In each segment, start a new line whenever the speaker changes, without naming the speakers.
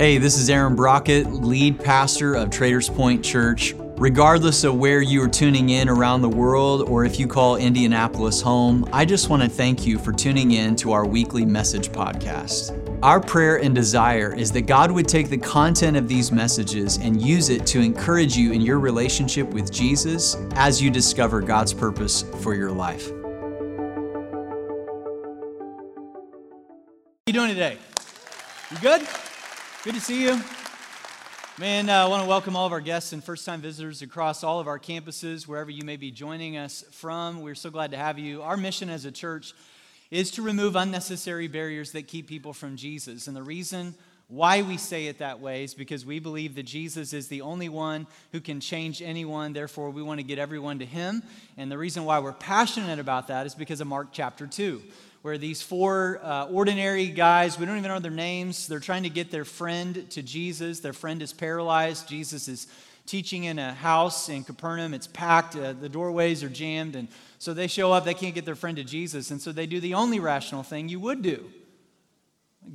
Hey, this is Aaron Brockett, lead pastor of Traders Point Church. Regardless of where you are tuning in around the world or if you call Indianapolis home, I just want to thank you for tuning in to our weekly message podcast. Our prayer and desire is that God would take the content of these messages and use it to encourage you in your relationship with Jesus as you discover God's purpose for your life.
How you doing today? You good? Good to see you. Man, uh, I want to welcome all of our guests and first time visitors across all of our campuses, wherever you may be joining us from. We're so glad to have you. Our mission as a church is to remove unnecessary barriers that keep people from Jesus. And the reason why we say it that way is because we believe that Jesus is the only one who can change anyone. Therefore, we want to get everyone to Him. And the reason why we're passionate about that is because of Mark chapter 2 where these four uh, ordinary guys, we don't even know their names, they're trying to get their friend to Jesus. Their friend is paralyzed. Jesus is teaching in a house in Capernaum. It's packed, uh, the doorways are jammed. And so they show up, they can't get their friend to Jesus. And so they do the only rational thing you would do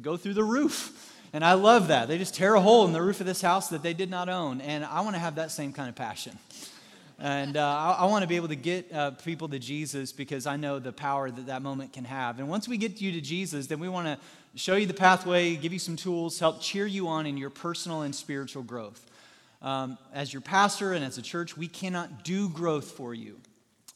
go through the roof. And I love that. They just tear a hole in the roof of this house that they did not own. And I want to have that same kind of passion. And uh, I, I want to be able to get uh, people to Jesus because I know the power that that moment can have. And once we get you to Jesus, then we want to show you the pathway, give you some tools, help cheer you on in your personal and spiritual growth. Um, as your pastor and as a church, we cannot do growth for you.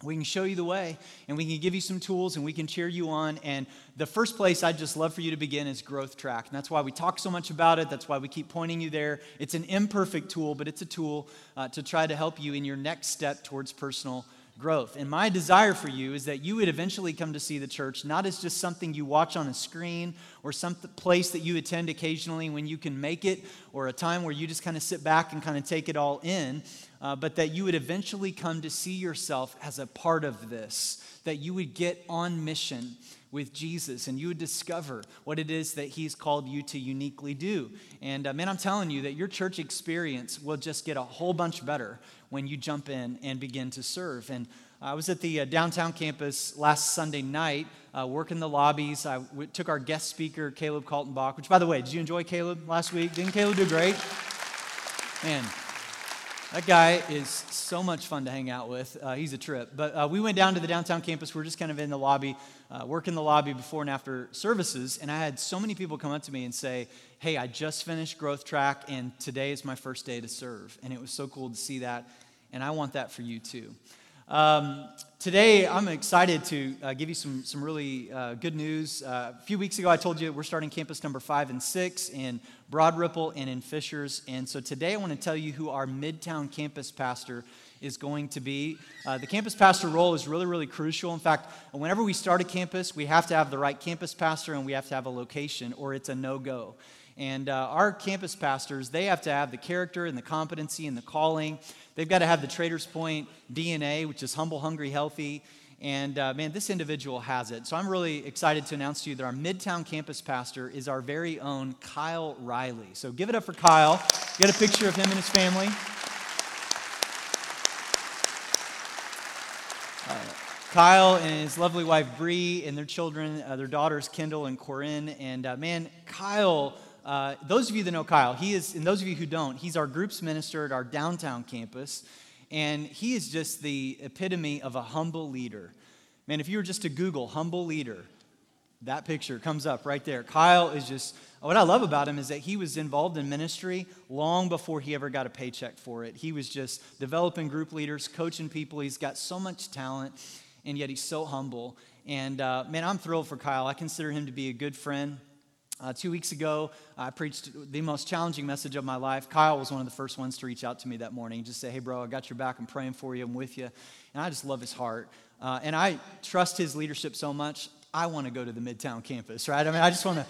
We can show you the way and we can give you some tools and we can cheer you on. And the first place I'd just love for you to begin is Growth Track. And that's why we talk so much about it. That's why we keep pointing you there. It's an imperfect tool, but it's a tool uh, to try to help you in your next step towards personal growth. And my desire for you is that you would eventually come to see the church not as just something you watch on a screen or some place that you attend occasionally when you can make it or a time where you just kind of sit back and kind of take it all in, uh, but that you would eventually come to see yourself as a part of this, that you would get on mission with Jesus and you would discover what it is that He's called you to uniquely do. And uh, man, I'm telling you that your church experience will just get a whole bunch better when you jump in and begin to serve. And I was at the uh, downtown campus last Sunday night, uh, working the lobbies. I w- took our guest speaker, Caleb Kaltenbach, which, by the way, did you enjoy Caleb last week? Didn't Caleb do great? Man, that guy is so much fun to hang out with. Uh, he's a trip. But uh, we went down to the downtown campus. We are just kind of in the lobby, uh, working the lobby before and after services. And I had so many people come up to me and say, Hey, I just finished Growth Track, and today is my first day to serve. And it was so cool to see that. And I want that for you too. Um, today, I'm excited to uh, give you some, some really uh, good news. Uh, a few weeks ago, I told you we're starting campus number five and six in Broad Ripple and in Fishers. And so today, I want to tell you who our Midtown campus pastor is going to be. Uh, the campus pastor role is really, really crucial. In fact, whenever we start a campus, we have to have the right campus pastor and we have to have a location, or it's a no go. And uh, our campus pastors, they have to have the character and the competency and the calling They've got to have the Traders Point DNA, which is humble, hungry, healthy. And uh, man, this individual has it. So I'm really excited to announce to you that our Midtown campus pastor is our very own Kyle Riley. So give it up for Kyle. Get a picture of him and his family. Kyle and his lovely wife Bree and their children, uh, their daughters Kendall and Corinne. And uh, man, Kyle uh, those of you that know Kyle, he is, and those of you who don't, he's our groups minister at our downtown campus, and he is just the epitome of a humble leader. Man, if you were just to Google humble leader, that picture comes up right there. Kyle is just, what I love about him is that he was involved in ministry long before he ever got a paycheck for it. He was just developing group leaders, coaching people. He's got so much talent, and yet he's so humble. And uh, man, I'm thrilled for Kyle. I consider him to be a good friend. Uh, two weeks ago, I preached the most challenging message of my life. Kyle was one of the first ones to reach out to me that morning, just say, "Hey, bro, I got your back. I'm praying for you. I'm with you." And I just love his heart, uh, and I trust his leadership so much. I want to go to the Midtown campus, right? I mean, I just want to.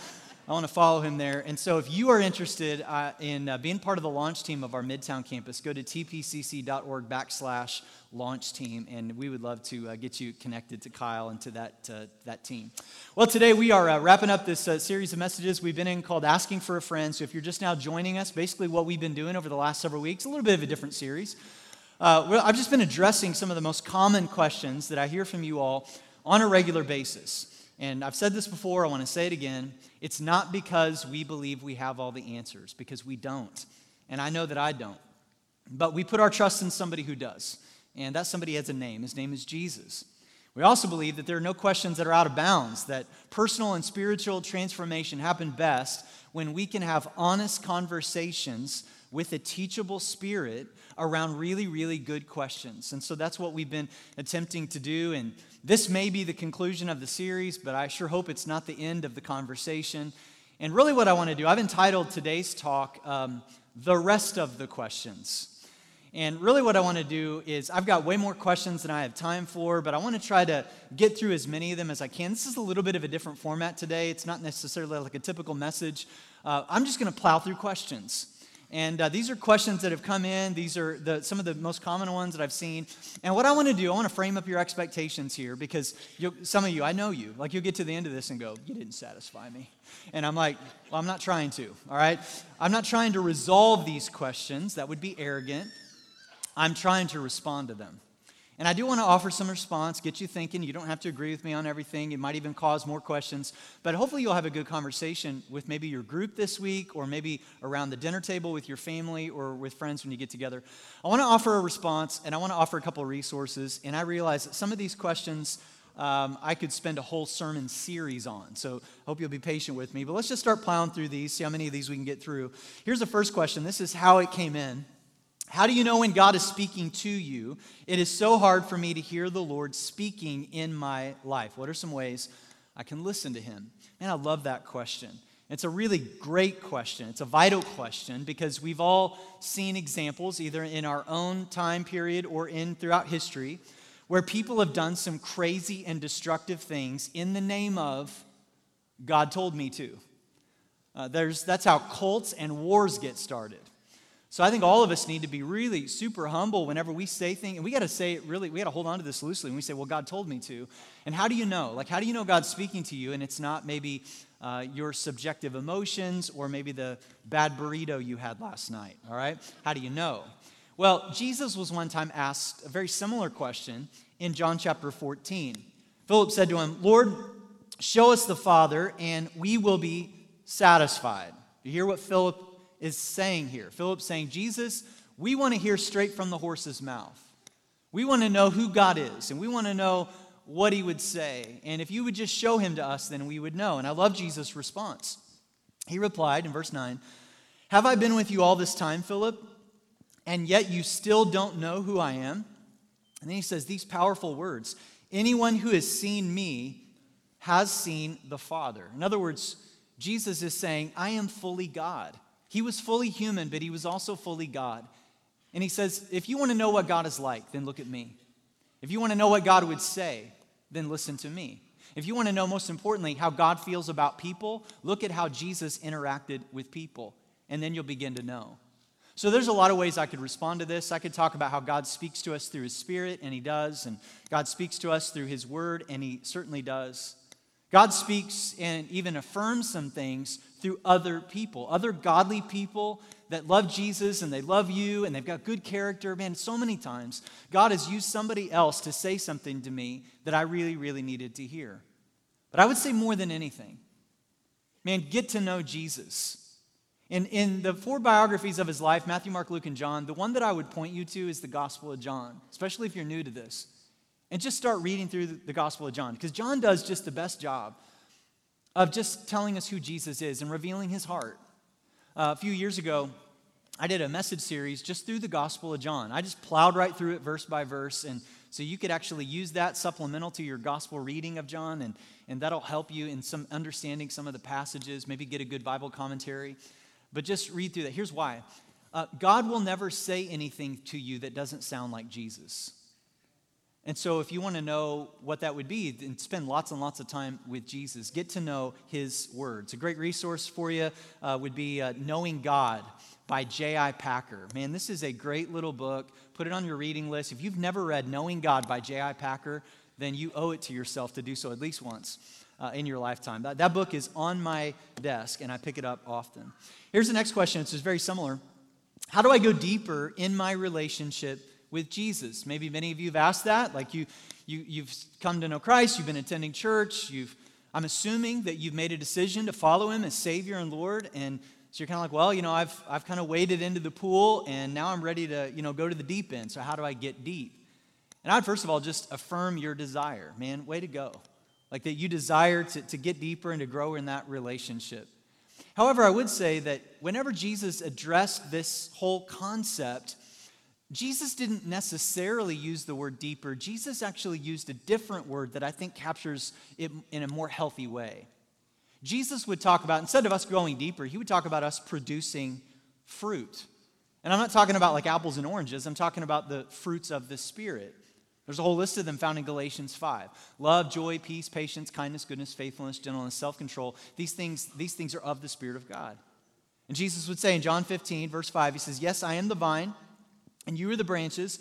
I want to follow him there. And so, if you are interested uh, in uh, being part of the launch team of our Midtown campus, go to tpcc.org backslash launch team, and we would love to uh, get you connected to Kyle and to that, uh, that team. Well, today we are uh, wrapping up this uh, series of messages we've been in called Asking for a Friend. So if you're just now joining us, basically what we've been doing over the last several weeks, a little bit of a different series. I've just been addressing some of the most common questions that I hear from you all on a regular basis. And I've said this before, I want to say it again. It's not because we believe we have all the answers, because we don't. And I know that I don't. But we put our trust in somebody who does. And that somebody has a name. His name is Jesus. We also believe that there are no questions that are out of bounds, that personal and spiritual transformation happen best when we can have honest conversations with a teachable spirit around really, really good questions. And so that's what we've been attempting to do. And this may be the conclusion of the series, but I sure hope it's not the end of the conversation. And really, what I want to do, I've entitled today's talk, um, The Rest of the Questions. And really, what I want to do is, I've got way more questions than I have time for, but I want to try to get through as many of them as I can. This is a little bit of a different format today. It's not necessarily like a typical message. Uh, I'm just going to plow through questions. And uh, these are questions that have come in. These are the, some of the most common ones that I've seen. And what I want to do, I want to frame up your expectations here because some of you, I know you. Like you'll get to the end of this and go, You didn't satisfy me. And I'm like, Well, I'm not trying to, all right? I'm not trying to resolve these questions. That would be arrogant. I'm trying to respond to them. And I do want to offer some response, get you thinking. You don't have to agree with me on everything. It might even cause more questions. But hopefully, you'll have a good conversation with maybe your group this week, or maybe around the dinner table with your family or with friends when you get together. I want to offer a response, and I want to offer a couple of resources. And I realize that some of these questions um, I could spend a whole sermon series on. So, hope you'll be patient with me. But let's just start plowing through these, see how many of these we can get through. Here's the first question this is how it came in. How do you know when God is speaking to you? It is so hard for me to hear the Lord speaking in my life. What are some ways I can listen to Him? Man, I love that question. It's a really great question. It's a vital question because we've all seen examples, either in our own time period or in throughout history, where people have done some crazy and destructive things in the name of God told me to. Uh, there's, that's how cults and wars get started. So I think all of us need to be really super humble whenever we say things, and we got to say it really, we got to hold on to this loosely. And we say, well, God told me to. And how do you know? Like, how do you know God's speaking to you and it's not maybe uh, your subjective emotions or maybe the bad burrito you had last night? All right? How do you know? Well, Jesus was one time asked a very similar question in John chapter 14. Philip said to him, Lord, show us the Father, and we will be satisfied. You hear what Philip is saying here. Philip's saying, Jesus, we want to hear straight from the horse's mouth. We want to know who God is, and we want to know what he would say. And if you would just show him to us, then we would know. And I love Jesus' response. He replied in verse 9 Have I been with you all this time, Philip? And yet you still don't know who I am? And then he says these powerful words Anyone who has seen me has seen the Father. In other words, Jesus is saying, I am fully God. He was fully human, but he was also fully God. And he says, if you want to know what God is like, then look at me. If you want to know what God would say, then listen to me. If you want to know, most importantly, how God feels about people, look at how Jesus interacted with people, and then you'll begin to know. So there's a lot of ways I could respond to this. I could talk about how God speaks to us through his spirit, and he does, and God speaks to us through his word, and he certainly does. God speaks and even affirms some things through other people, other godly people that love Jesus and they love you and they've got good character. Man, so many times God has used somebody else to say something to me that I really, really needed to hear. But I would say more than anything, man, get to know Jesus. In, in the four biographies of his life Matthew, Mark, Luke, and John the one that I would point you to is the Gospel of John, especially if you're new to this and just start reading through the Gospel of John because John does just the best job of just telling us who Jesus is and revealing his heart. Uh, a few years ago, I did a message series just through the Gospel of John. I just plowed right through it verse by verse. And so you could actually use that supplemental to your gospel reading of John, and, and that'll help you in some understanding some of the passages, maybe get a good Bible commentary. But just read through that. Here's why uh, God will never say anything to you that doesn't sound like Jesus. And so, if you want to know what that would be, then spend lots and lots of time with Jesus. Get to know his words. A great resource for you uh, would be uh, Knowing God by J.I. Packer. Man, this is a great little book. Put it on your reading list. If you've never read Knowing God by J.I. Packer, then you owe it to yourself to do so at least once uh, in your lifetime. That, that book is on my desk, and I pick it up often. Here's the next question. It's just very similar. How do I go deeper in my relationship with Jesus. Maybe many of you have asked that. Like you, you, you've come to know Christ, you've been attending church, you've I'm assuming that you've made a decision to follow him as Savior and Lord. And so you're kind of like, well, you know, I've, I've kind of waded into the pool and now I'm ready to, you know, go to the deep end. So how do I get deep? And I'd first of all just affirm your desire. Man, way to go. Like that you desire to, to get deeper and to grow in that relationship. However, I would say that whenever Jesus addressed this whole concept, Jesus didn't necessarily use the word deeper. Jesus actually used a different word that I think captures it in a more healthy way. Jesus would talk about, instead of us growing deeper, he would talk about us producing fruit. And I'm not talking about like apples and oranges, I'm talking about the fruits of the Spirit. There's a whole list of them found in Galatians 5. Love, joy, peace, patience, kindness, goodness, faithfulness, gentleness, self-control. These things, these things are of the Spirit of God. And Jesus would say in John 15, verse 5, he says, Yes, I am the vine, and you are the branches.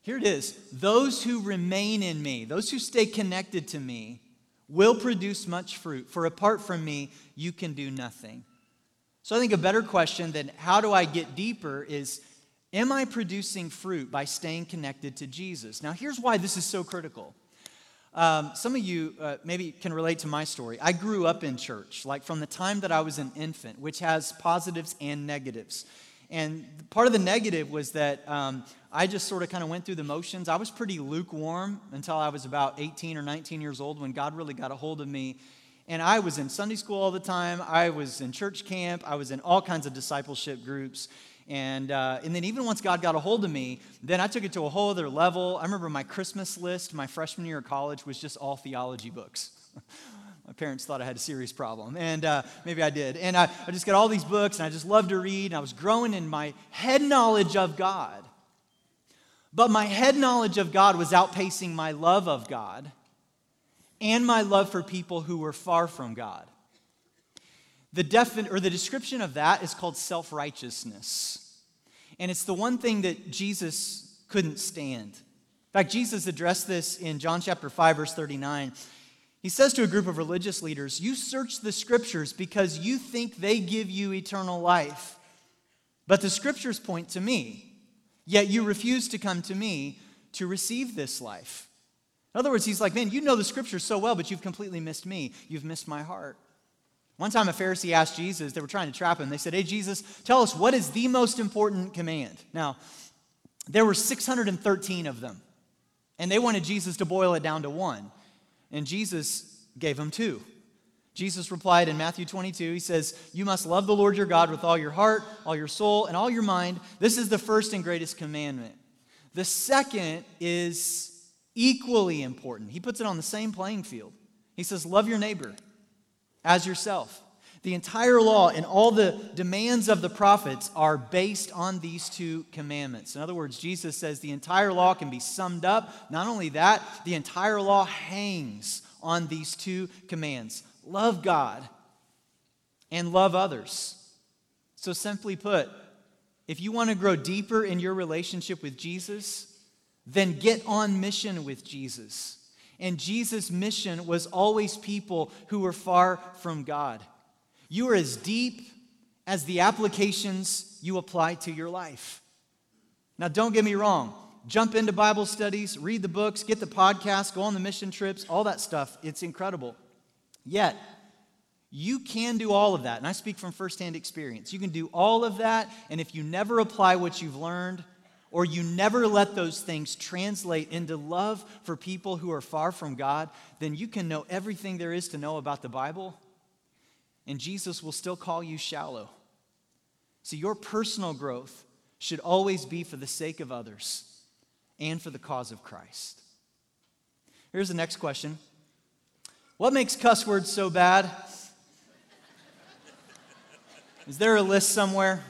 Here it is. Those who remain in me, those who stay connected to me, will produce much fruit. For apart from me, you can do nothing. So I think a better question than how do I get deeper is Am I producing fruit by staying connected to Jesus? Now, here's why this is so critical. Um, some of you uh, maybe can relate to my story. I grew up in church, like from the time that I was an infant, which has positives and negatives. And part of the negative was that um, I just sort of kind of went through the motions. I was pretty lukewarm until I was about 18 or 19 years old when God really got a hold of me. And I was in Sunday school all the time. I was in church camp. I was in all kinds of discipleship groups. And, uh, and then even once God got a hold of me, then I took it to a whole other level. I remember my Christmas list, my freshman year of college, was just all theology books. my parents thought I had a serious problem, and uh, maybe I did. And I, I just got all these books, and I just loved to read, and I was growing in my head knowledge of God. But my head knowledge of God was outpacing my love of God and my love for people who were far from God. The, defin- or the description of that is called self righteousness. And it's the one thing that Jesus couldn't stand. In fact, Jesus addressed this in John chapter 5, verse 39. He says to a group of religious leaders, You search the scriptures because you think they give you eternal life. But the scriptures point to me, yet you refuse to come to me to receive this life. In other words, he's like, Man, you know the scriptures so well, but you've completely missed me. You've missed my heart. One time a Pharisee asked Jesus, they were trying to trap him. They said, Hey, Jesus, tell us what is the most important command? Now, there were 613 of them, and they wanted Jesus to boil it down to one. And Jesus gave them two. Jesus replied in Matthew 22, he says, You must love the Lord your God with all your heart, all your soul, and all your mind. This is the first and greatest commandment. The second is equally important. He puts it on the same playing field. He says, Love your neighbor as yourself. The entire law and all the demands of the prophets are based on these two commandments. In other words, Jesus says the entire law can be summed up. Not only that, the entire law hangs on these two commands love God and love others. So, simply put, if you want to grow deeper in your relationship with Jesus, then get on mission with Jesus. And Jesus' mission was always people who were far from God. You are as deep as the applications you apply to your life. Now, don't get me wrong. Jump into Bible studies, read the books, get the podcasts, go on the mission trips, all that stuff. It's incredible. Yet, you can do all of that. And I speak from firsthand experience. You can do all of that, and if you never apply what you've learned, or you never let those things translate into love for people who are far from God, then you can know everything there is to know about the Bible, and Jesus will still call you shallow. See, your personal growth should always be for the sake of others and for the cause of Christ. Here's the next question What makes cuss words so bad? Is there a list somewhere?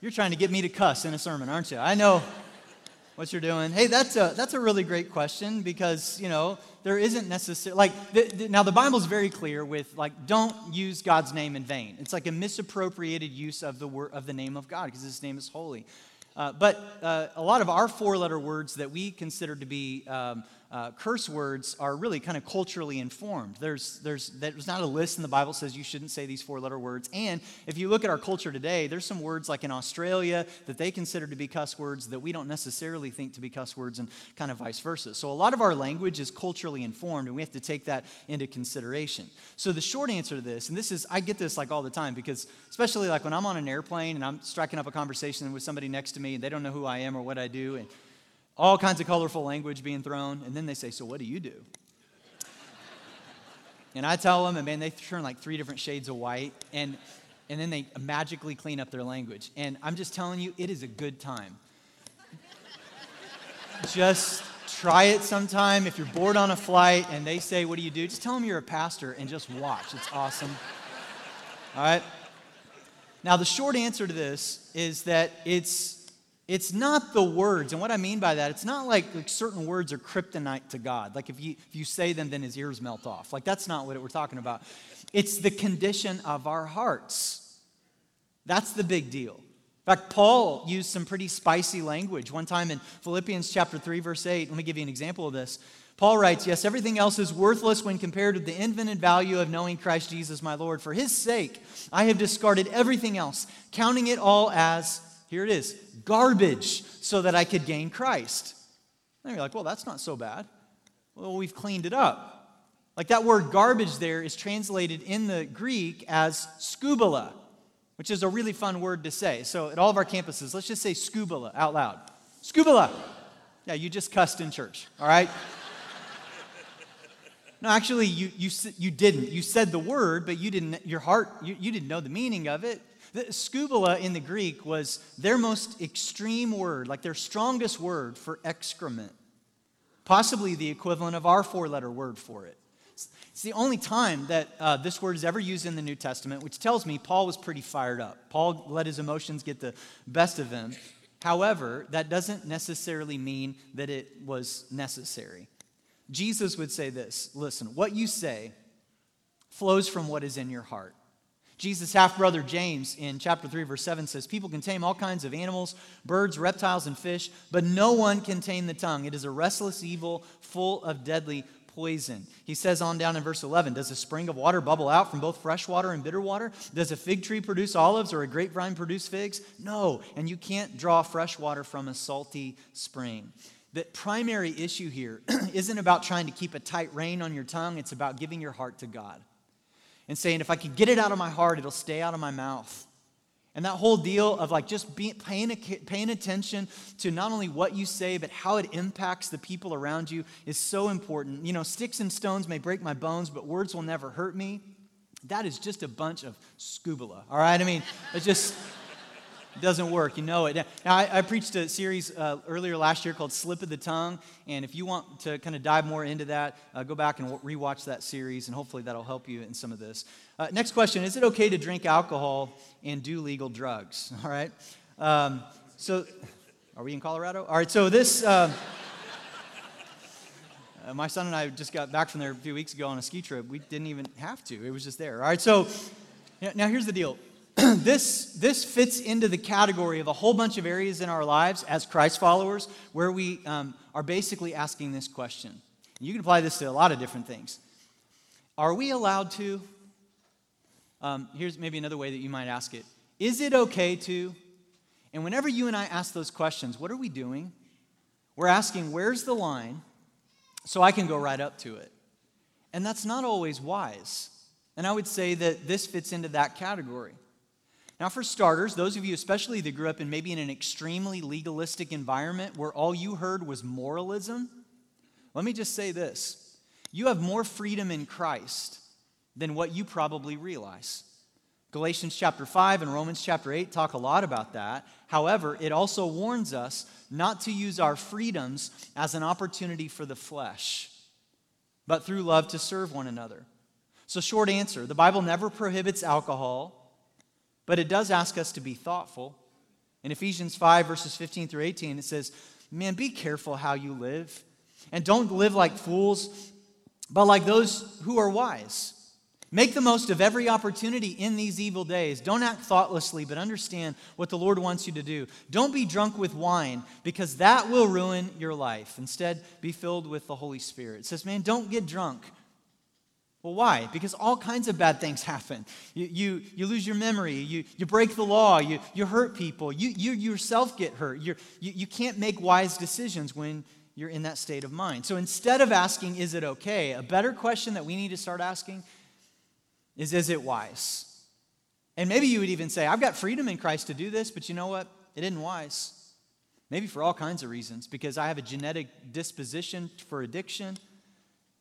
You're trying to get me to cuss in a sermon, aren't you? I know what you're doing. Hey, that's a, that's a really great question because, you know, there isn't necessarily, like, the, the, now the Bible's very clear with, like, don't use God's name in vain. It's like a misappropriated use of the, word, of the name of God because his name is holy. Uh, but uh, a lot of our four letter words that we consider to be um, uh, curse words are really kind of culturally informed. There's, there's, there's not a list in the Bible says you shouldn't say these four letter words. And if you look at our culture today, there's some words like in Australia that they consider to be cuss words that we don't necessarily think to be cuss words, and kind of vice versa. So a lot of our language is culturally informed, and we have to take that into consideration. So the short answer to this, and this is, I get this like all the time because, especially like when I'm on an airplane and I'm striking up a conversation with somebody next to me and they don't know who I am or what I do, and all kinds of colorful language being thrown, and then they say, So what do you do? and I tell them, and man, they turn like three different shades of white, and, and then they magically clean up their language. And I'm just telling you, it is a good time. just try it sometime. If you're bored on a flight and they say, What do you do? Just tell them you're a pastor and just watch. It's awesome. All right? Now, the short answer to this is that it's it's not the words. And what I mean by that, it's not like, like, certain words are kryptonite to God. Like if you, if you say them, then his ears melt off. Like that's not what we're talking about. It's the condition of our hearts. That's the big deal. In fact, Paul used some pretty spicy language one time in Philippians chapter 3, verse 8. Let me give you an example of this. Paul writes, Yes, everything else is worthless when compared with the infinite value of knowing Christ Jesus my Lord. For his sake, I have discarded everything else, counting it all as here it is garbage so that I could gain Christ. And you're like, well, that's not so bad. Well, we've cleaned it up. Like that word garbage there is translated in the Greek as skubala, which is a really fun word to say. So at all of our campuses, let's just say skubala out loud. Skubala. Yeah, you just cussed in church, all right? No, actually, you, you, you didn't. You said the word, but you didn't, your heart, you, you didn't know the meaning of it. The, in the Greek was their most extreme word, like their strongest word for excrement. Possibly the equivalent of our four letter word for it. It's the only time that uh, this word is ever used in the New Testament, which tells me Paul was pretty fired up. Paul let his emotions get the best of him. However, that doesn't necessarily mean that it was necessary. Jesus would say this listen, what you say flows from what is in your heart. Jesus' half brother James in chapter 3, verse 7 says, People can tame all kinds of animals, birds, reptiles, and fish, but no one can tame the tongue. It is a restless evil full of deadly poison. He says on down in verse 11 Does a spring of water bubble out from both fresh water and bitter water? Does a fig tree produce olives or a grapevine produce figs? No, and you can't draw fresh water from a salty spring. The primary issue here isn't about trying to keep a tight rein on your tongue, it's about giving your heart to God and saying, if I can get it out of my heart, it'll stay out of my mouth. And that whole deal of like just paying, paying attention to not only what you say, but how it impacts the people around you is so important. You know, sticks and stones may break my bones, but words will never hurt me. That is just a bunch of skubala, all right? I mean, it's just doesn't work. You know it. Now, I, I preached a series uh, earlier last year called Slip of the Tongue. And if you want to kind of dive more into that, uh, go back and rewatch that series, and hopefully that'll help you in some of this. Uh, next question Is it okay to drink alcohol and do legal drugs? All right. Um, so, are we in Colorado? All right. So, this. Um, uh, my son and I just got back from there a few weeks ago on a ski trip. We didn't even have to, it was just there. All right, so now here's the deal this, this fits into the category of a whole bunch of areas in our lives as Christ followers where we um, are basically asking this question. You can apply this to a lot of different things. Are we allowed to? Um, here's maybe another way that you might ask it Is it okay to? And whenever you and I ask those questions, what are we doing? We're asking, where's the line so I can go right up to it? And that's not always wise. And I would say that this fits into that category. Now, for starters, those of you especially that grew up in maybe in an extremely legalistic environment where all you heard was moralism, let me just say this. You have more freedom in Christ than what you probably realize. Galatians chapter 5 and Romans chapter 8 talk a lot about that. However, it also warns us not to use our freedoms as an opportunity for the flesh, but through love to serve one another. So, short answer the Bible never prohibits alcohol but it does ask us to be thoughtful. In Ephesians 5, verses 15 through 18, it says, Man, be careful how you live. And don't live like fools, but like those who are wise. Make the most of every opportunity in these evil days. Don't act thoughtlessly, but understand what the Lord wants you to do. Don't be drunk with wine, because that will ruin your life. Instead, be filled with the Holy Spirit. It says, man, don't get drunk. Well, why? Because all kinds of bad things happen. You, you, you lose your memory, you, you break the law, you, you hurt people, you, you yourself get hurt. You're, you, you can't make wise decisions when you're in that state of mind. So instead of asking, is it okay, a better question that we need to start asking is is it wise? And maybe you would even say, I've got freedom in Christ to do this, but you know what? It isn't wise. Maybe for all kinds of reasons, because I have a genetic disposition for addiction.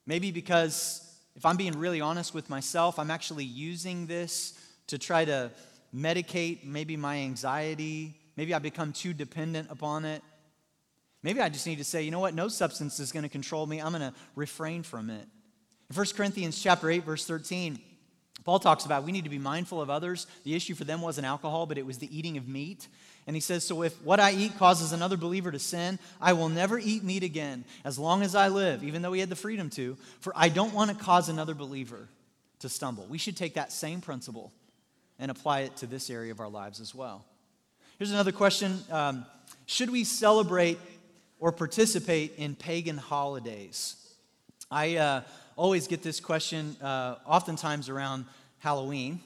Maybe because, if I'm being really honest with myself, I'm actually using this to try to medicate maybe my anxiety. Maybe I become too dependent upon it. Maybe I just need to say, you know what? No substance is going to control me. I'm going to refrain from it. In 1 Corinthians chapter 8, verse 13, Paul talks about we need to be mindful of others. The issue for them wasn't alcohol, but it was the eating of meat. And he says, So if what I eat causes another believer to sin, I will never eat meat again as long as I live, even though he had the freedom to, for I don't want to cause another believer to stumble. We should take that same principle and apply it to this area of our lives as well. Here's another question um, Should we celebrate or participate in pagan holidays? I uh, always get this question, uh, oftentimes around Halloween.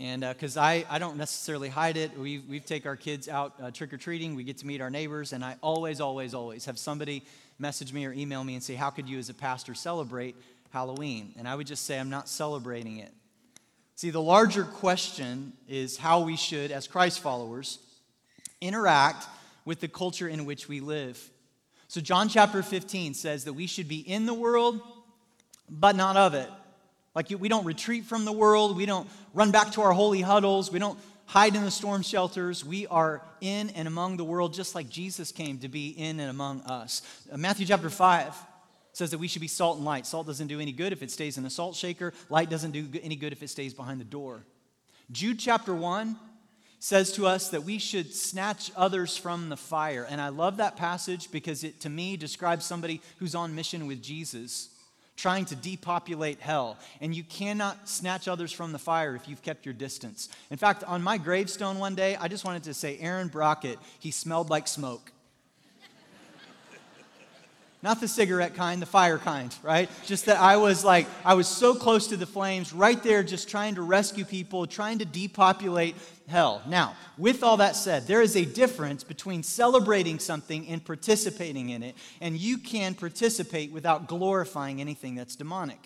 And because uh, I, I don't necessarily hide it, we, we take our kids out uh, trick or treating, we get to meet our neighbors, and I always, always, always have somebody message me or email me and say, How could you as a pastor celebrate Halloween? And I would just say, I'm not celebrating it. See, the larger question is how we should, as Christ followers, interact with the culture in which we live. So, John chapter 15 says that we should be in the world, but not of it. Like we don't retreat from the world, we don't run back to our holy huddles, we don't hide in the storm shelters. We are in and among the world just like Jesus came to be in and among us. Uh, Matthew chapter 5 says that we should be salt and light. Salt doesn't do any good if it stays in a salt shaker, light doesn't do any good if it stays behind the door. Jude chapter 1 says to us that we should snatch others from the fire. And I love that passage because it, to me, describes somebody who's on mission with Jesus trying to depopulate hell. And you cannot snatch others from the fire if you've kept your distance. In fact, on my gravestone one day, I just wanted to say, Aaron Brockett, he smelled like smoke. Not the cigarette kind, the fire kind, right? Just that I was like, I was so close to the flames, right there, just trying to rescue people, trying to depopulate hell. Now, with all that said, there is a difference between celebrating something and participating in it, and you can participate without glorifying anything that's demonic.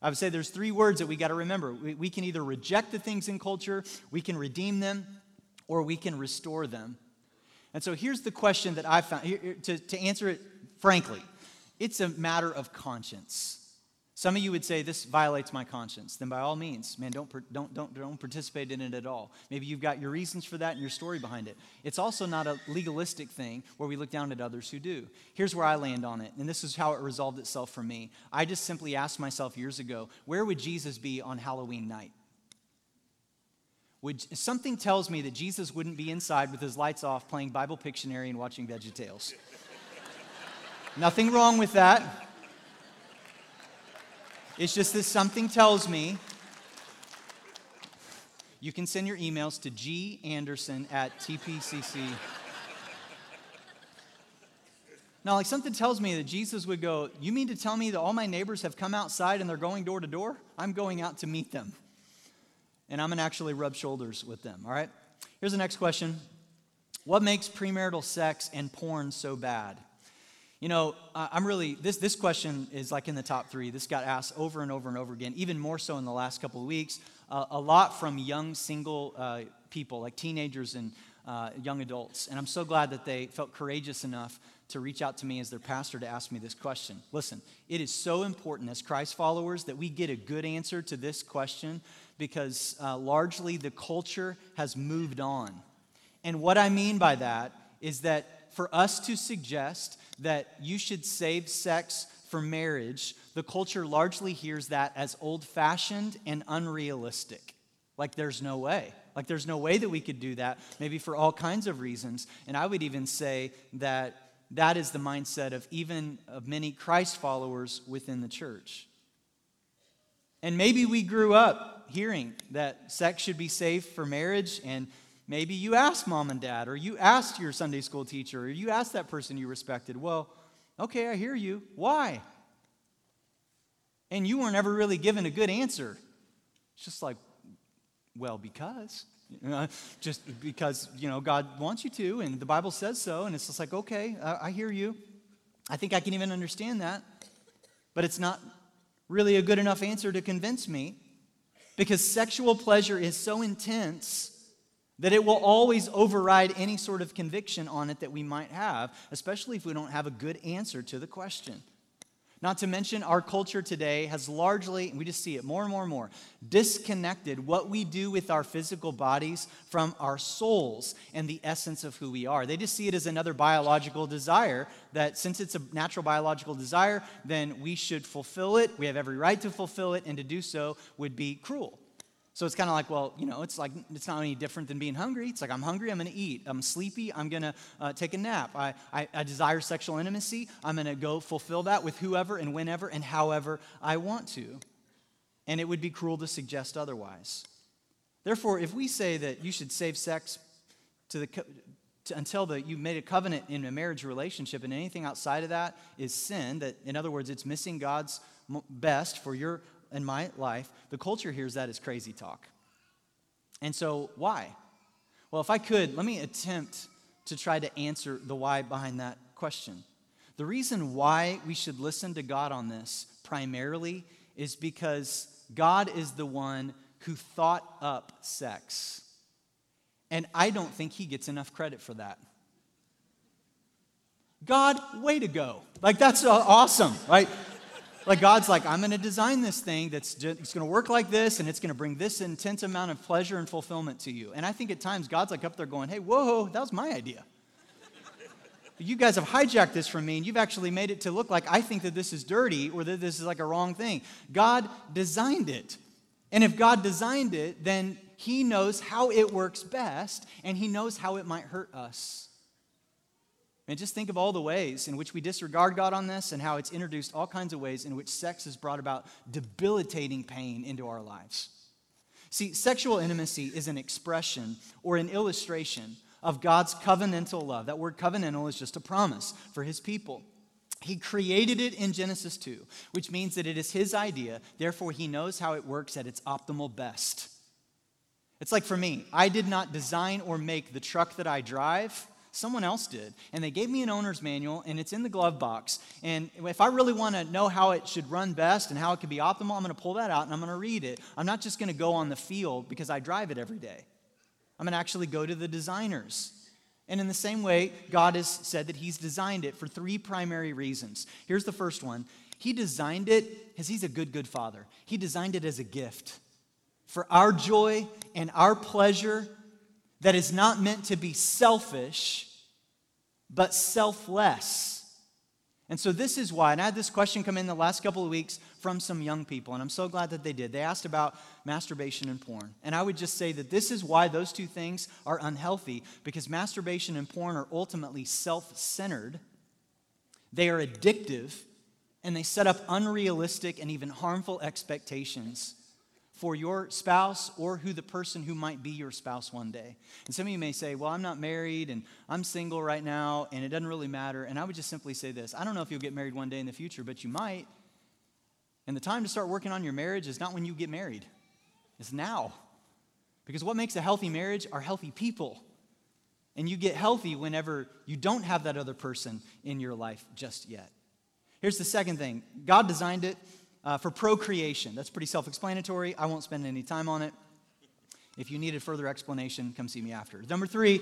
I would say there's three words that we got to remember. We, we can either reject the things in culture, we can redeem them, or we can restore them. And so here's the question that I found here, to, to answer it frankly, it's a matter of conscience. Some of you would say this violates my conscience. Then by all means, man, don't, don't, don't, don't participate in it at all. Maybe you've got your reasons for that and your story behind it. It's also not a legalistic thing where we look down at others who do. Here's where I land on it, and this is how it resolved itself for me. I just simply asked myself years ago, where would Jesus be on Halloween night? Would, something tells me that Jesus wouldn't be inside with his lights off playing Bible Pictionary and watching VeggieTales. Nothing wrong with that. It's just that something tells me you can send your emails to G Anderson at TPCC. now, like something tells me that Jesus would go, You mean to tell me that all my neighbors have come outside and they're going door to door? I'm going out to meet them. And I'm going to actually rub shoulders with them, all right? Here's the next question What makes premarital sex and porn so bad? You know, I'm really, this, this question is like in the top three. This got asked over and over and over again, even more so in the last couple of weeks. Uh, a lot from young single uh, people, like teenagers and uh, young adults. And I'm so glad that they felt courageous enough to reach out to me as their pastor to ask me this question. Listen, it is so important as Christ followers that we get a good answer to this question because uh, largely the culture has moved on. And what I mean by that is that for us to suggest that you should save sex for marriage, the culture largely hears that as old fashioned and unrealistic. Like there's no way. Like there's no way that we could do that, maybe for all kinds of reasons. And I would even say that that is the mindset of even of many Christ followers within the church. And maybe we grew up hearing that sex should be safe for marriage, and maybe you asked mom and dad, or you asked your Sunday school teacher, or you asked that person you respected, well, okay, I hear you. Why? And you weren't ever really given a good answer. It's just like, well, because. Just because, you know, God wants you to, and the Bible says so, and it's just like, okay, I, I hear you. I think I can even understand that. But it's not really a good enough answer to convince me because sexual pleasure is so intense that it will always override any sort of conviction on it that we might have, especially if we don't have a good answer to the question. Not to mention, our culture today has largely, and we just see it more and more and more, disconnected what we do with our physical bodies from our souls and the essence of who we are. They just see it as another biological desire that since it's a natural biological desire, then we should fulfill it. We have every right to fulfill it, and to do so would be cruel. So it's kind of like, well, you know, it's like, it's not any different than being hungry. It's like, I'm hungry, I'm going to eat. I'm sleepy, I'm going to uh, take a nap. I, I, I desire sexual intimacy, I'm going to go fulfill that with whoever and whenever and however I want to. And it would be cruel to suggest otherwise. Therefore, if we say that you should save sex to the, to, until the, you've made a covenant in a marriage relationship and anything outside of that is sin, that in other words, it's missing God's best for your in my life, the culture hears that as crazy talk. And so, why? Well, if I could, let me attempt to try to answer the why behind that question. The reason why we should listen to God on this primarily is because God is the one who thought up sex. And I don't think he gets enough credit for that. God, way to go. Like, that's awesome, right? Like God's like, I'm going to design this thing that's it's going to work like this, and it's going to bring this intense amount of pleasure and fulfillment to you. And I think at times God's like up there going, Hey, whoa, that was my idea. you guys have hijacked this from me, and you've actually made it to look like I think that this is dirty or that this is like a wrong thing. God designed it. And if God designed it, then He knows how it works best, and He knows how it might hurt us. And just think of all the ways in which we disregard God on this and how it's introduced all kinds of ways in which sex has brought about debilitating pain into our lives. See, sexual intimacy is an expression or an illustration of God's covenantal love. That word covenantal is just a promise for his people. He created it in Genesis 2, which means that it is his idea, therefore, he knows how it works at its optimal best. It's like for me, I did not design or make the truck that I drive. Someone else did. And they gave me an owner's manual, and it's in the glove box. And if I really want to know how it should run best and how it could be optimal, I'm going to pull that out and I'm going to read it. I'm not just going to go on the field because I drive it every day. I'm going to actually go to the designers. And in the same way, God has said that He's designed it for three primary reasons. Here's the first one He designed it because He's a good, good Father. He designed it as a gift for our joy and our pleasure that is not meant to be selfish but selfless. And so, this is why, and I had this question come in the last couple of weeks from some young people, and I'm so glad that they did. They asked about masturbation and porn. And I would just say that this is why those two things are unhealthy, because masturbation and porn are ultimately self centered, they are addictive, and they set up unrealistic and even harmful expectations for your spouse or who the person who might be your spouse one day. And some of you may say, Well, I'm not married and I'm single right now and it doesn't really matter. And I would just simply say this I don't know if you'll get married one day in the future, but you might. And the time to start working on your marriage is not when you get married, it's now. Because what makes a healthy marriage are healthy people. And you get healthy whenever you don't have that other person in your life just yet. Here's the second thing God designed it uh, for procreation. That's pretty self explanatory. I won't spend any time on it. If you needed further explanation, come see me after. Number three,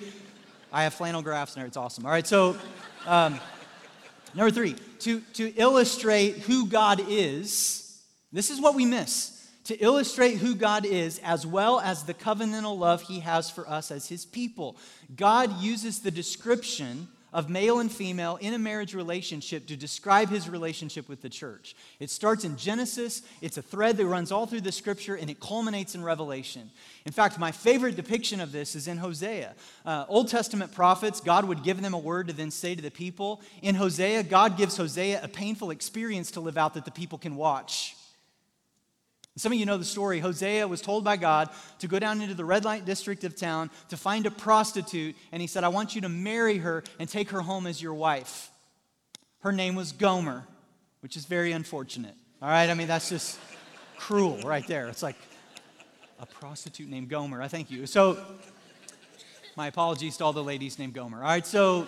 I have flannel graphs and it's awesome. All right, so um, number three, to, to illustrate who God is, this is what we miss. To illustrate who God is, as well as the covenantal love he has for us as his people. God uses the description of male and female in a marriage relationship to describe his relationship with the church. It starts in Genesis, it's a thread that runs all through the scripture, and it culminates in Revelation. In fact, my favorite depiction of this is in Hosea. Uh, Old Testament prophets, God would give them a word to then say to the people. In Hosea, God gives Hosea a painful experience to live out that the people can watch. Some of you know the story. Hosea was told by God to go down into the red light district of town to find a prostitute, and he said, I want you to marry her and take her home as your wife. Her name was Gomer, which is very unfortunate. All right, I mean, that's just cruel right there. It's like a prostitute named Gomer. I thank you. So, my apologies to all the ladies named Gomer. All right, so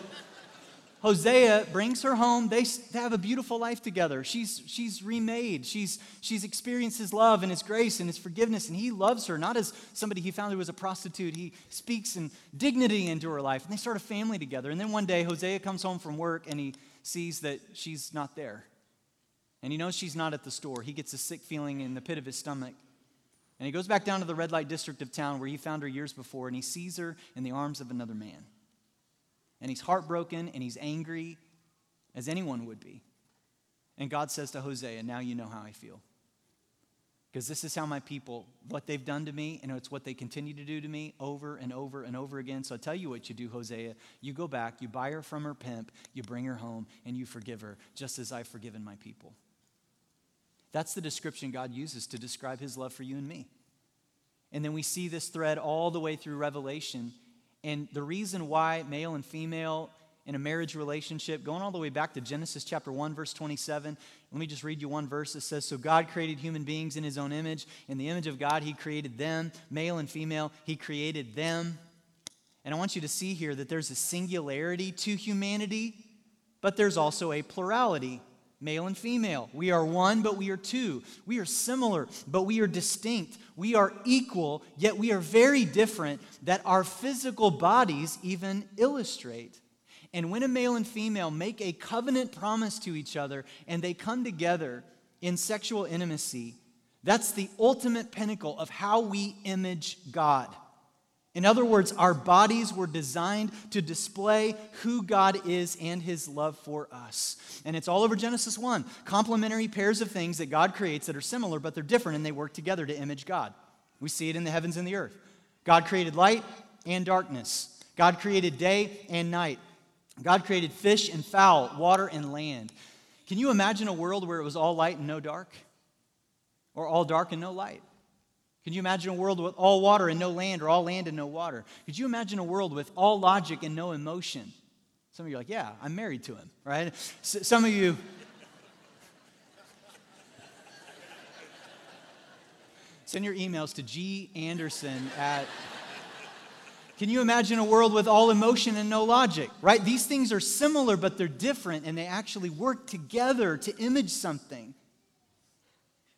Hosea brings her home. They, they have a beautiful life together. She's, she's remade. She's, she's experienced his love and his grace and his forgiveness, and he loves her, not as somebody he found who was a prostitute. He speaks in dignity into her life, and they start a family together. And then one day, Hosea comes home from work and he sees that she's not there. And he knows she's not at the store. He gets a sick feeling in the pit of his stomach. And he goes back down to the red light district of town where he found her years before, and he sees her in the arms of another man and he's heartbroken and he's angry, as anyone would be. And God says to Hosea, Now you know how I feel. Because this is how my people, what they've done to me, and it's what they continue to do to me over and over and over again. So I tell you what you do, Hosea. You go back, you buy her from her pimp, you bring her home, and you forgive her, just as I've forgiven my people. That's the description God uses to describe his love for you and me. And then we see this thread all the way through Revelation and the reason why male and female in a marriage relationship, going all the way back to Genesis chapter 1, verse 27. Let me just read you one verse. It says, So God created human beings in his own image. In the image of God, he created them, male and female, he created them. And I want you to see here that there's a singularity to humanity, but there's also a plurality male and female. We are one, but we are two. We are similar, but we are distinct. We are equal, yet we are very different, that our physical bodies even illustrate. And when a male and female make a covenant promise to each other and they come together in sexual intimacy, that's the ultimate pinnacle of how we image God. In other words, our bodies were designed to display who God is and his love for us. And it's all over Genesis 1. Complementary pairs of things that God creates that are similar, but they're different and they work together to image God. We see it in the heavens and the earth. God created light and darkness, God created day and night. God created fish and fowl, water and land. Can you imagine a world where it was all light and no dark? Or all dark and no light? Can you imagine a world with all water and no land, or all land and no water? Could you imagine a world with all logic and no emotion? Some of you are like, yeah, I'm married to him, right? some of you. Send your emails to G. Anderson at. Can you imagine a world with all emotion and no logic, right? These things are similar, but they're different, and they actually work together to image something.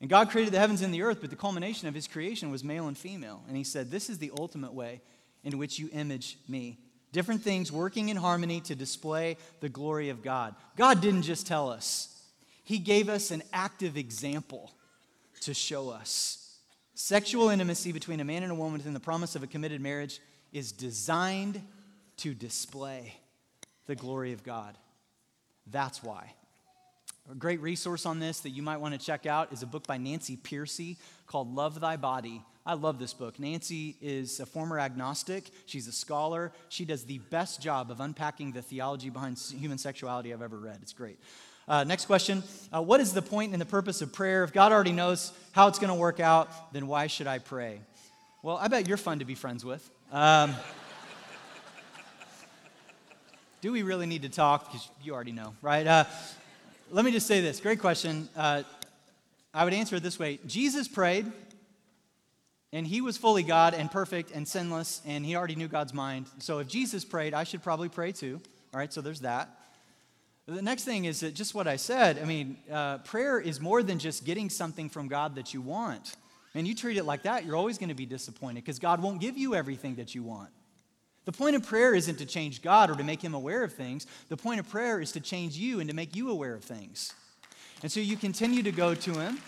And God created the heavens and the earth, but the culmination of his creation was male and female. And he said, This is the ultimate way in which you image me. Different things working in harmony to display the glory of God. God didn't just tell us, He gave us an active example to show us. Sexual intimacy between a man and a woman within the promise of a committed marriage is designed to display the glory of God. That's why. A great resource on this that you might want to check out is a book by Nancy Pearcey called Love Thy Body. I love this book. Nancy is a former agnostic. She's a scholar. She does the best job of unpacking the theology behind human sexuality I've ever read. It's great. Uh, next question uh, What is the point and the purpose of prayer? If God already knows how it's going to work out, then why should I pray? Well, I bet you're fun to be friends with. Um, do we really need to talk? Because you already know, right? Uh, let me just say this great question. Uh, I would answer it this way Jesus prayed, and he was fully God and perfect and sinless, and he already knew God's mind. So if Jesus prayed, I should probably pray too. All right, so there's that. The next thing is that just what I said. I mean, uh, prayer is more than just getting something from God that you want. And you treat it like that, you're always going to be disappointed because God won't give you everything that you want. The point of prayer isn't to change God or to make him aware of things. The point of prayer is to change you and to make you aware of things. And so you continue to go to him.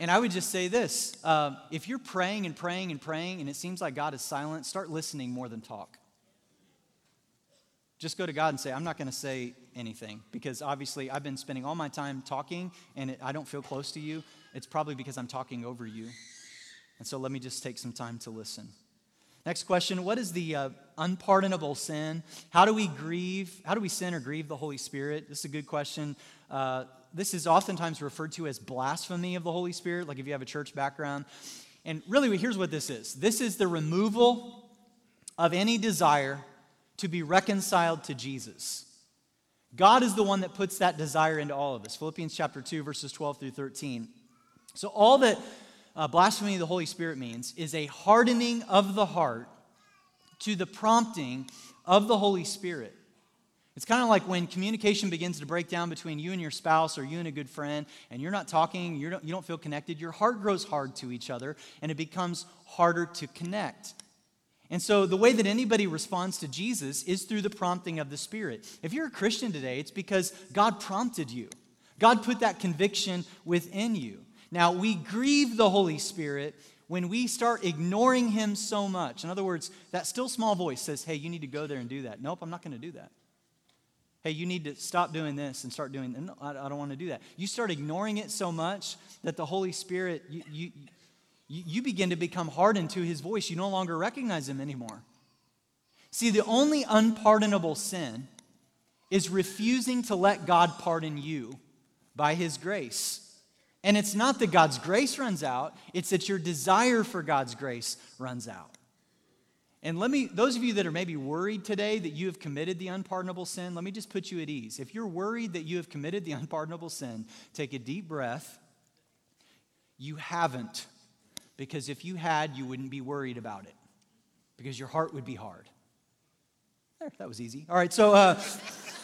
And I would just say this uh, if you're praying and praying and praying and it seems like God is silent, start listening more than talk. Just go to God and say, I'm not going to say anything because obviously I've been spending all my time talking and it, I don't feel close to you. It's probably because I'm talking over you. And so let me just take some time to listen. Next question What is the uh, unpardonable sin? How do we grieve? How do we sin or grieve the Holy Spirit? This is a good question. Uh, this is oftentimes referred to as blasphemy of the Holy Spirit, like if you have a church background. And really, here's what this is this is the removal of any desire to be reconciled to Jesus. God is the one that puts that desire into all of us. Philippians chapter 2, verses 12 through 13. So, all that uh, blasphemy of the Holy Spirit means is a hardening of the heart to the prompting of the Holy Spirit. It's kind of like when communication begins to break down between you and your spouse or you and a good friend, and you're not talking, you don't, you don't feel connected, your heart grows hard to each other, and it becomes harder to connect. And so, the way that anybody responds to Jesus is through the prompting of the Spirit. If you're a Christian today, it's because God prompted you, God put that conviction within you. Now, we grieve the Holy Spirit when we start ignoring Him so much. In other words, that still small voice says, Hey, you need to go there and do that. Nope, I'm not going to do that. Hey, you need to stop doing this and start doing. No, I, I don't want to do that. You start ignoring it so much that the Holy Spirit, you, you, you begin to become hardened to His voice. You no longer recognize Him anymore. See, the only unpardonable sin is refusing to let God pardon you by His grace. And it's not that God's grace runs out, it's that your desire for God's grace runs out. And let me, those of you that are maybe worried today that you have committed the unpardonable sin, let me just put you at ease. If you're worried that you have committed the unpardonable sin, take a deep breath. You haven't. Because if you had, you wouldn't be worried about it. Because your heart would be hard. There, that was easy. All right, so uh,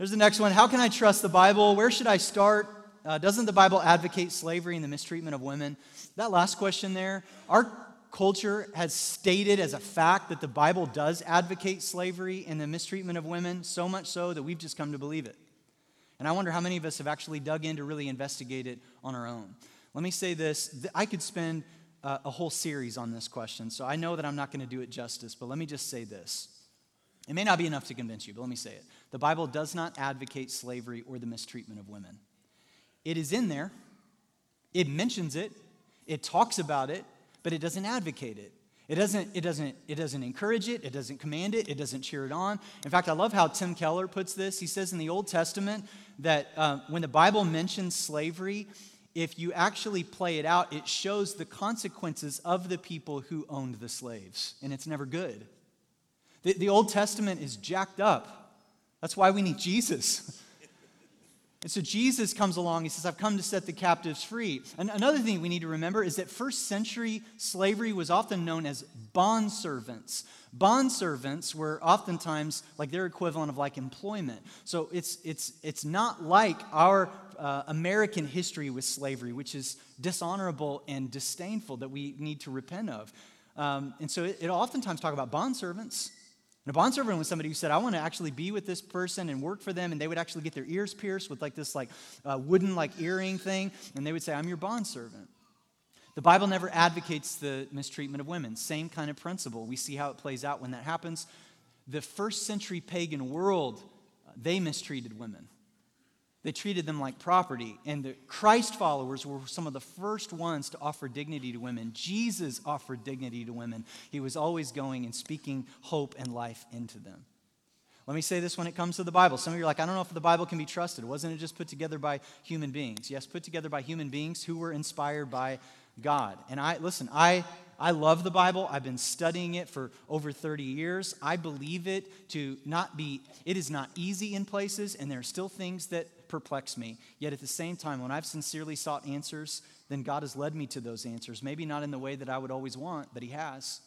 there's the next one. How can I trust the Bible? Where should I start? Uh, doesn't the Bible advocate slavery and the mistreatment of women? That last question there, our culture has stated as a fact that the Bible does advocate slavery and the mistreatment of women, so much so that we've just come to believe it. And I wonder how many of us have actually dug in to really investigate it on our own. Let me say this I could spend uh, a whole series on this question, so I know that I'm not going to do it justice, but let me just say this. It may not be enough to convince you, but let me say it. The Bible does not advocate slavery or the mistreatment of women. It is in there, it mentions it, it talks about it, but it doesn't advocate it. It doesn't, it, doesn't, it doesn't encourage it. It doesn't command it. It doesn't cheer it on. In fact, I love how Tim Keller puts this. He says in the Old Testament that uh, when the Bible mentions slavery, if you actually play it out, it shows the consequences of the people who owned the slaves, and it's never good. The, the Old Testament is jacked up. That's why we need Jesus. And so Jesus comes along, he says, I've come to set the captives free. And another thing we need to remember is that first century slavery was often known as bond servants. Bond servants were oftentimes like their equivalent of like employment. So it's, it's, it's not like our uh, American history with slavery, which is dishonorable and disdainful that we need to repent of. Um, and so it, it oftentimes talk about bond servants. And a bondservant was somebody who said, I want to actually be with this person and work for them. And they would actually get their ears pierced with like this like uh, wooden like earring thing. And they would say, I'm your bondservant. The Bible never advocates the mistreatment of women. Same kind of principle. We see how it plays out when that happens. The first century pagan world, uh, they mistreated women. They treated them like property. And the Christ followers were some of the first ones to offer dignity to women. Jesus offered dignity to women. He was always going and speaking hope and life into them. Let me say this when it comes to the Bible. Some of you are like, I don't know if the Bible can be trusted. Wasn't it just put together by human beings? Yes, put together by human beings who were inspired by God. And I, listen, I I love the Bible. I've been studying it for over 30 years. I believe it to not be, it is not easy in places, and there are still things that perplex me. Yet at the same time, when I've sincerely sought answers, then God has led me to those answers. Maybe not in the way that I would always want, but He has.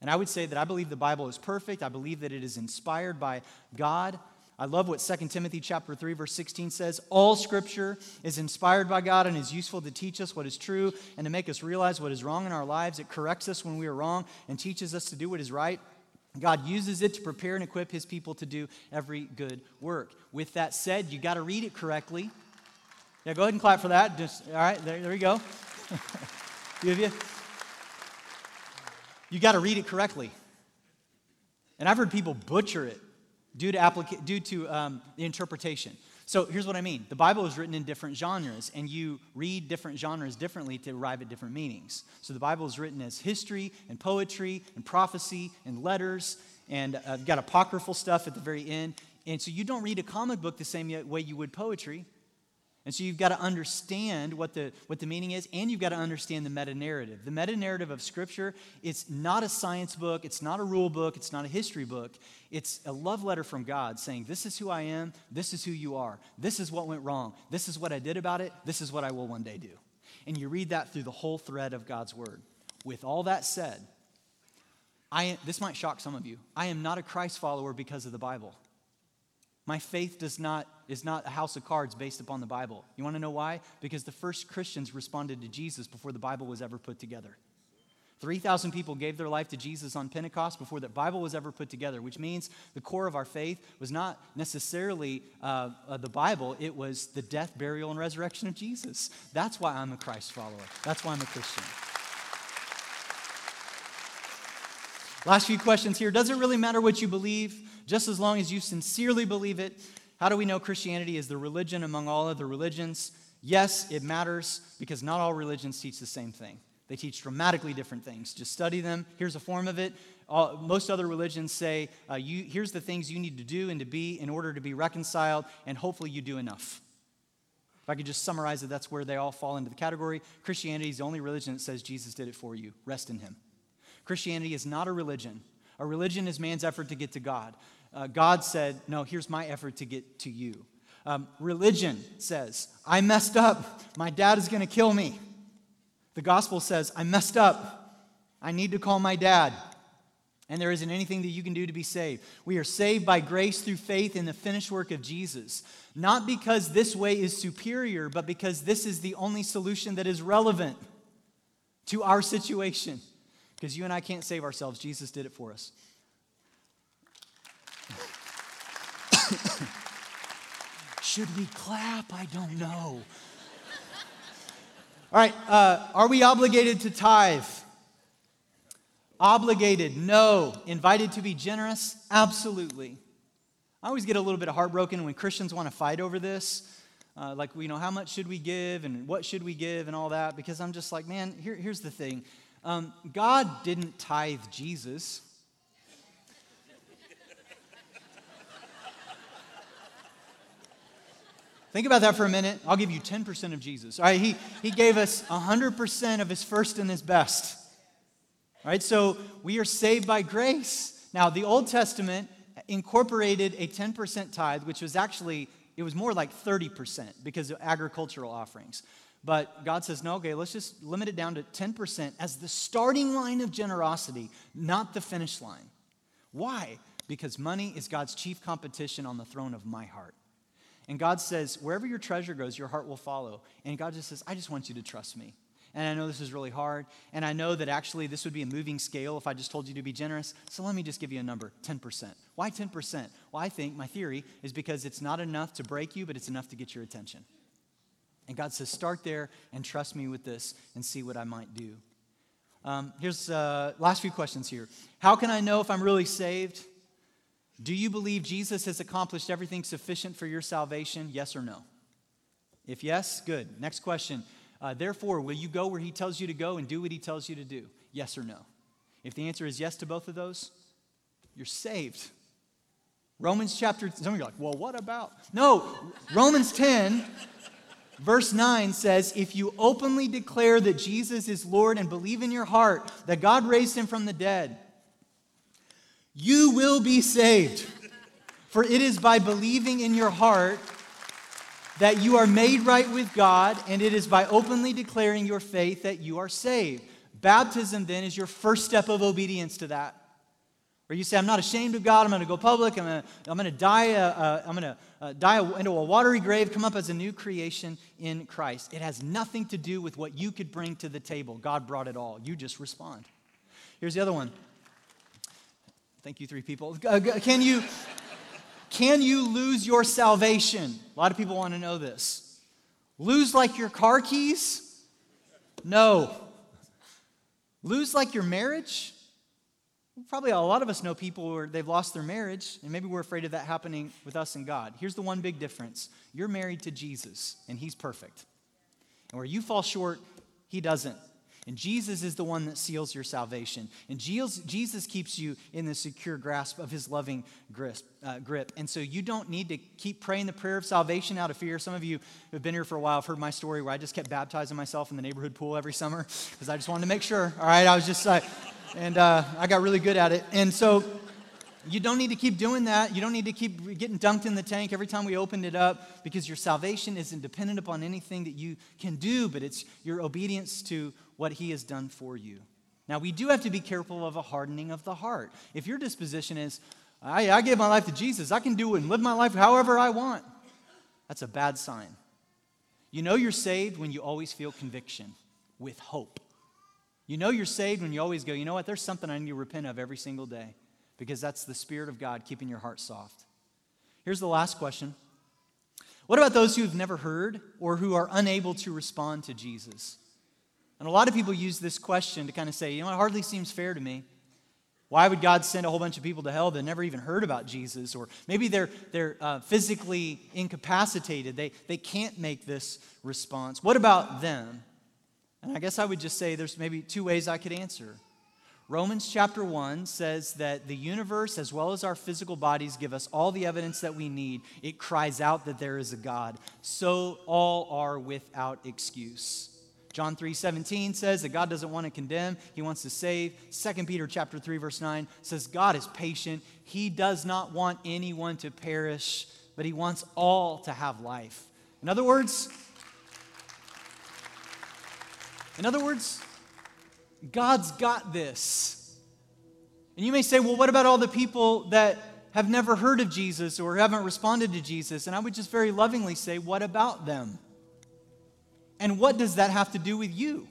And I would say that I believe the Bible is perfect. I believe that it is inspired by God. I love what 2 Timothy chapter 3 verse 16 says, all scripture is inspired by God and is useful to teach us what is true and to make us realize what is wrong in our lives. It corrects us when we are wrong and teaches us to do what is right. God uses it to prepare and equip his people to do every good work. With that said, you got to read it correctly. Yeah, go ahead and clap for that. Just all right, there, there we go. Of you. You got to read it correctly. And I've heard people butcher it due to, applica- due to um, the interpretation. So here's what I mean the Bible is written in different genres, and you read different genres differently to arrive at different meanings. So the Bible is written as history and poetry and prophecy and letters, and uh, got apocryphal stuff at the very end. and so you don't read a comic book the same way you would poetry. And so you've got to understand what the, what the meaning is, and you've got to understand the meta narrative. The meta narrative of Scripture, it's not a science book, it's not a rule book, it's not a history book. It's a love letter from God saying, This is who I am, this is who you are, this is what went wrong, this is what I did about it, this is what I will one day do. And you read that through the whole thread of God's Word. With all that said, I, this might shock some of you. I am not a Christ follower because of the Bible. My faith does not, is not a house of cards based upon the Bible. You want to know why? Because the first Christians responded to Jesus before the Bible was ever put together. 3,000 people gave their life to Jesus on Pentecost before the Bible was ever put together, which means the core of our faith was not necessarily uh, uh, the Bible, it was the death, burial, and resurrection of Jesus. That's why I'm a Christ follower. That's why I'm a Christian. Last few questions here. Does it really matter what you believe, just as long as you sincerely believe it? How do we know Christianity is the religion among all other religions? Yes, it matters because not all religions teach the same thing. They teach dramatically different things. Just study them. Here's a form of it. All, most other religions say, uh, you, here's the things you need to do and to be in order to be reconciled, and hopefully you do enough. If I could just summarize it, that's where they all fall into the category. Christianity is the only religion that says Jesus did it for you. Rest in Him. Christianity is not a religion. A religion is man's effort to get to God. Uh, God said, No, here's my effort to get to you. Um, religion says, I messed up. My dad is going to kill me. The gospel says, I messed up. I need to call my dad. And there isn't anything that you can do to be saved. We are saved by grace through faith in the finished work of Jesus. Not because this way is superior, but because this is the only solution that is relevant to our situation. Because you and I can't save ourselves. Jesus did it for us. Should we clap? I don't know. All right, uh, are we obligated to tithe? Obligated, no. Invited to be generous? Absolutely. I always get a little bit heartbroken when Christians want to fight over this. Uh, like, you know, how much should we give and what should we give and all that? Because I'm just like, man, here, here's the thing um, God didn't tithe Jesus. Think about that for a minute. I'll give you 10% of Jesus. All right, he, he gave us 100% of his first and his best. All right, so we are saved by grace. Now, the Old Testament incorporated a 10% tithe, which was actually, it was more like 30% because of agricultural offerings. But God says, no, okay, let's just limit it down to 10% as the starting line of generosity, not the finish line. Why? Because money is God's chief competition on the throne of my heart. And God says, wherever your treasure goes, your heart will follow. And God just says, I just want you to trust me. And I know this is really hard. And I know that actually this would be a moving scale if I just told you to be generous. So let me just give you a number 10%. Why 10%? Well, I think my theory is because it's not enough to break you, but it's enough to get your attention. And God says, start there and trust me with this and see what I might do. Um, here's uh, last few questions here. How can I know if I'm really saved? Do you believe Jesus has accomplished everything sufficient for your salvation? Yes or no? If yes, good. Next question. Uh, therefore, will you go where he tells you to go and do what he tells you to do? Yes or no? If the answer is yes to both of those, you're saved. Romans chapter, some of you are like, well, what about? No, Romans 10 Verse 9 says, If you openly declare that Jesus is Lord and believe in your heart that God raised him from the dead, you will be saved. For it is by believing in your heart that you are made right with God, and it is by openly declaring your faith that you are saved. Baptism, then, is your first step of obedience to that. Or you say, I'm not ashamed of God. I'm going to go public. I'm going to, I'm going to die, I'm going to uh, die into a watery grave, come up as a new creation in Christ. It has nothing to do with what you could bring to the table. God brought it all. You just respond. Here's the other one. Thank you, three people. Can you, can you lose your salvation? A lot of people want to know this. Lose like your car keys? No. Lose like your marriage? Probably a lot of us know people where they've lost their marriage, and maybe we're afraid of that happening with us and God. Here's the one big difference you're married to Jesus, and He's perfect. And where you fall short, He doesn't. And Jesus is the one that seals your salvation. And Jesus keeps you in the secure grasp of his loving grip. Uh. And so you don't need to keep praying the prayer of salvation out of fear. Some of you who have been here for a while have heard my story where I just kept baptizing myself in the neighborhood pool every summer because I just wanted to make sure. All right, I was just, uh, and uh, I got really good at it. And so you don't need to keep doing that. You don't need to keep getting dunked in the tank every time we opened it up because your salvation isn't dependent upon anything that you can do, but it's your obedience to what He has done for you. Now, we do have to be careful of a hardening of the heart. If your disposition is, I, I gave my life to Jesus, I can do it and live my life however I want, that's a bad sign. You know you're saved when you always feel conviction with hope. You know you're saved when you always go, you know what, there's something I need to repent of every single day because that's the Spirit of God keeping your heart soft. Here's the last question What about those who have never heard or who are unable to respond to Jesus? And a lot of people use this question to kind of say, you know, it hardly seems fair to me. Why would God send a whole bunch of people to hell that never even heard about Jesus? Or maybe they're, they're uh, physically incapacitated. They, they can't make this response. What about them? And I guess I would just say there's maybe two ways I could answer. Romans chapter 1 says that the universe, as well as our physical bodies, give us all the evidence that we need. It cries out that there is a God. So all are without excuse. John 3 17 says that God doesn't want to condemn, He wants to save. 2 Peter chapter 3, verse 9 says God is patient. He does not want anyone to perish, but He wants all to have life. In other words, in other words, God's got this. And you may say, well, what about all the people that have never heard of Jesus or haven't responded to Jesus? And I would just very lovingly say, what about them? And what does that have to do with you?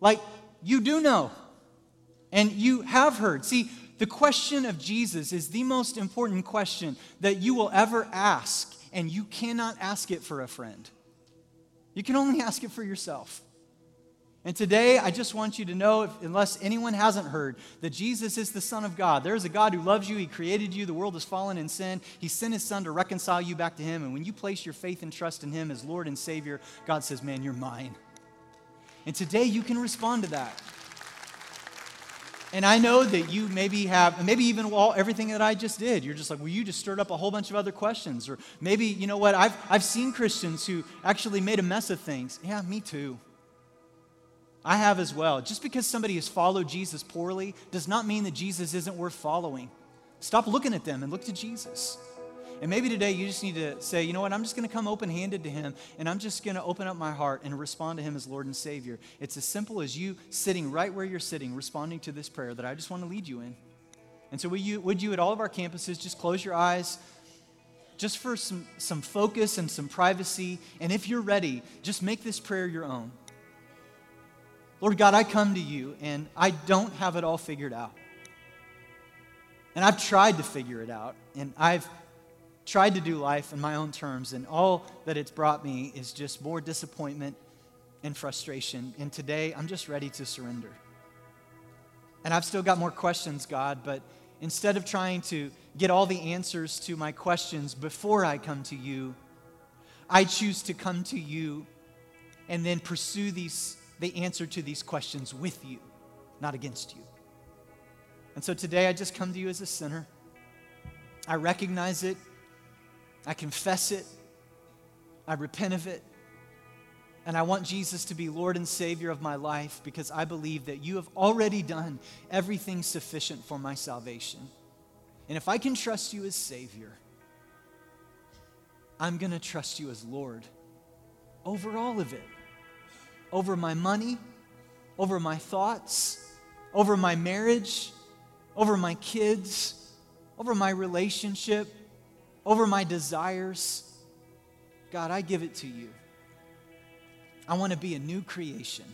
Like, you do know, and you have heard. See, the question of Jesus is the most important question that you will ever ask, and you cannot ask it for a friend. You can only ask it for yourself. And today, I just want you to know, if, unless anyone hasn't heard, that Jesus is the Son of God. There is a God who loves you. He created you. The world has fallen in sin. He sent His Son to reconcile you back to Him. And when you place your faith and trust in Him as Lord and Savior, God says, Man, you're mine. And today, you can respond to that. And I know that you maybe have, maybe even all, everything that I just did, you're just like, well, you just stirred up a whole bunch of other questions. Or maybe, you know what, I've, I've seen Christians who actually made a mess of things. Yeah, me too. I have as well. Just because somebody has followed Jesus poorly does not mean that Jesus isn't worth following. Stop looking at them and look to Jesus. And maybe today you just need to say, you know what, I'm just going to come open handed to Him and I'm just going to open up my heart and respond to Him as Lord and Savior. It's as simple as you sitting right where you're sitting, responding to this prayer that I just want to lead you in. And so, would you, would you at all of our campuses just close your eyes? Just for some, some focus and some privacy. And if you're ready, just make this prayer your own. Lord God, I come to you and I don't have it all figured out. And I've tried to figure it out, and I've tried to do life in my own terms, and all that it's brought me is just more disappointment and frustration. And today, I'm just ready to surrender. And I've still got more questions, God, but instead of trying to get all the answers to my questions before I come to you, I choose to come to you and then pursue these the answer to these questions with you, not against you. And so today I just come to you as a sinner. I recognize it, I confess it, I repent of it. And I want Jesus to be Lord and Savior of my life because I believe that you have already done everything sufficient for my salvation. And if I can trust you as Savior, I'm going to trust you as Lord over all of it over my money, over my thoughts, over my marriage, over my kids, over my relationship, over my desires. God, I give it to you. I want to be a new creation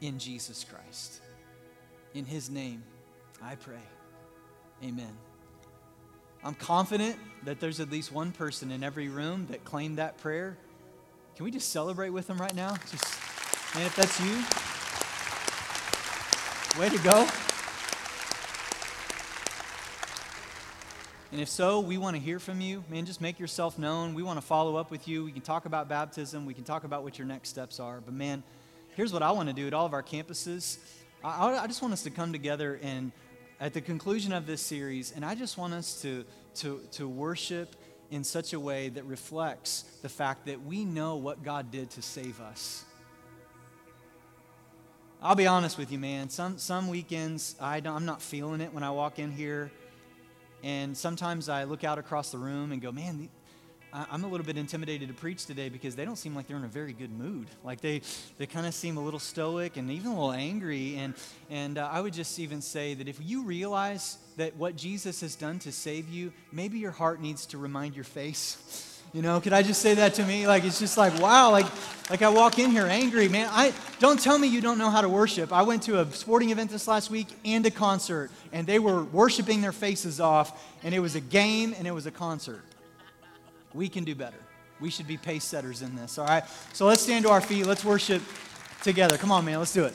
in Jesus Christ. In his name, I pray. Amen. I'm confident that there's at least one person in every room that claimed that prayer can we just celebrate with them right now? Just, man, if that's you, way to go. And if so, we want to hear from you. Man, just make yourself known. We want to follow up with you. We can talk about baptism. We can talk about what your next steps are. But man, here's what I want to do at all of our campuses. I, I just want us to come together and at the conclusion of this series, and I just want us to, to, to worship in such a way that reflects the fact that we know what God did to save us. I'll be honest with you, man. Some, some weekends, I I'm not feeling it when I walk in here. And sometimes I look out across the room and go, man, I'm a little bit intimidated to preach today because they don't seem like they're in a very good mood. Like they, they kind of seem a little stoic and even a little angry. And, and uh, I would just even say that if you realize that what Jesus has done to save you, maybe your heart needs to remind your face. You know, could I just say that to me? Like it's just like wow, like like I walk in here angry, man. I don't tell me you don't know how to worship. I went to a sporting event this last week and a concert, and they were worshiping their faces off, and it was a game and it was a concert. We can do better. We should be pace setters in this, all right? So let's stand to our feet. Let's worship together. Come on, man. Let's do it.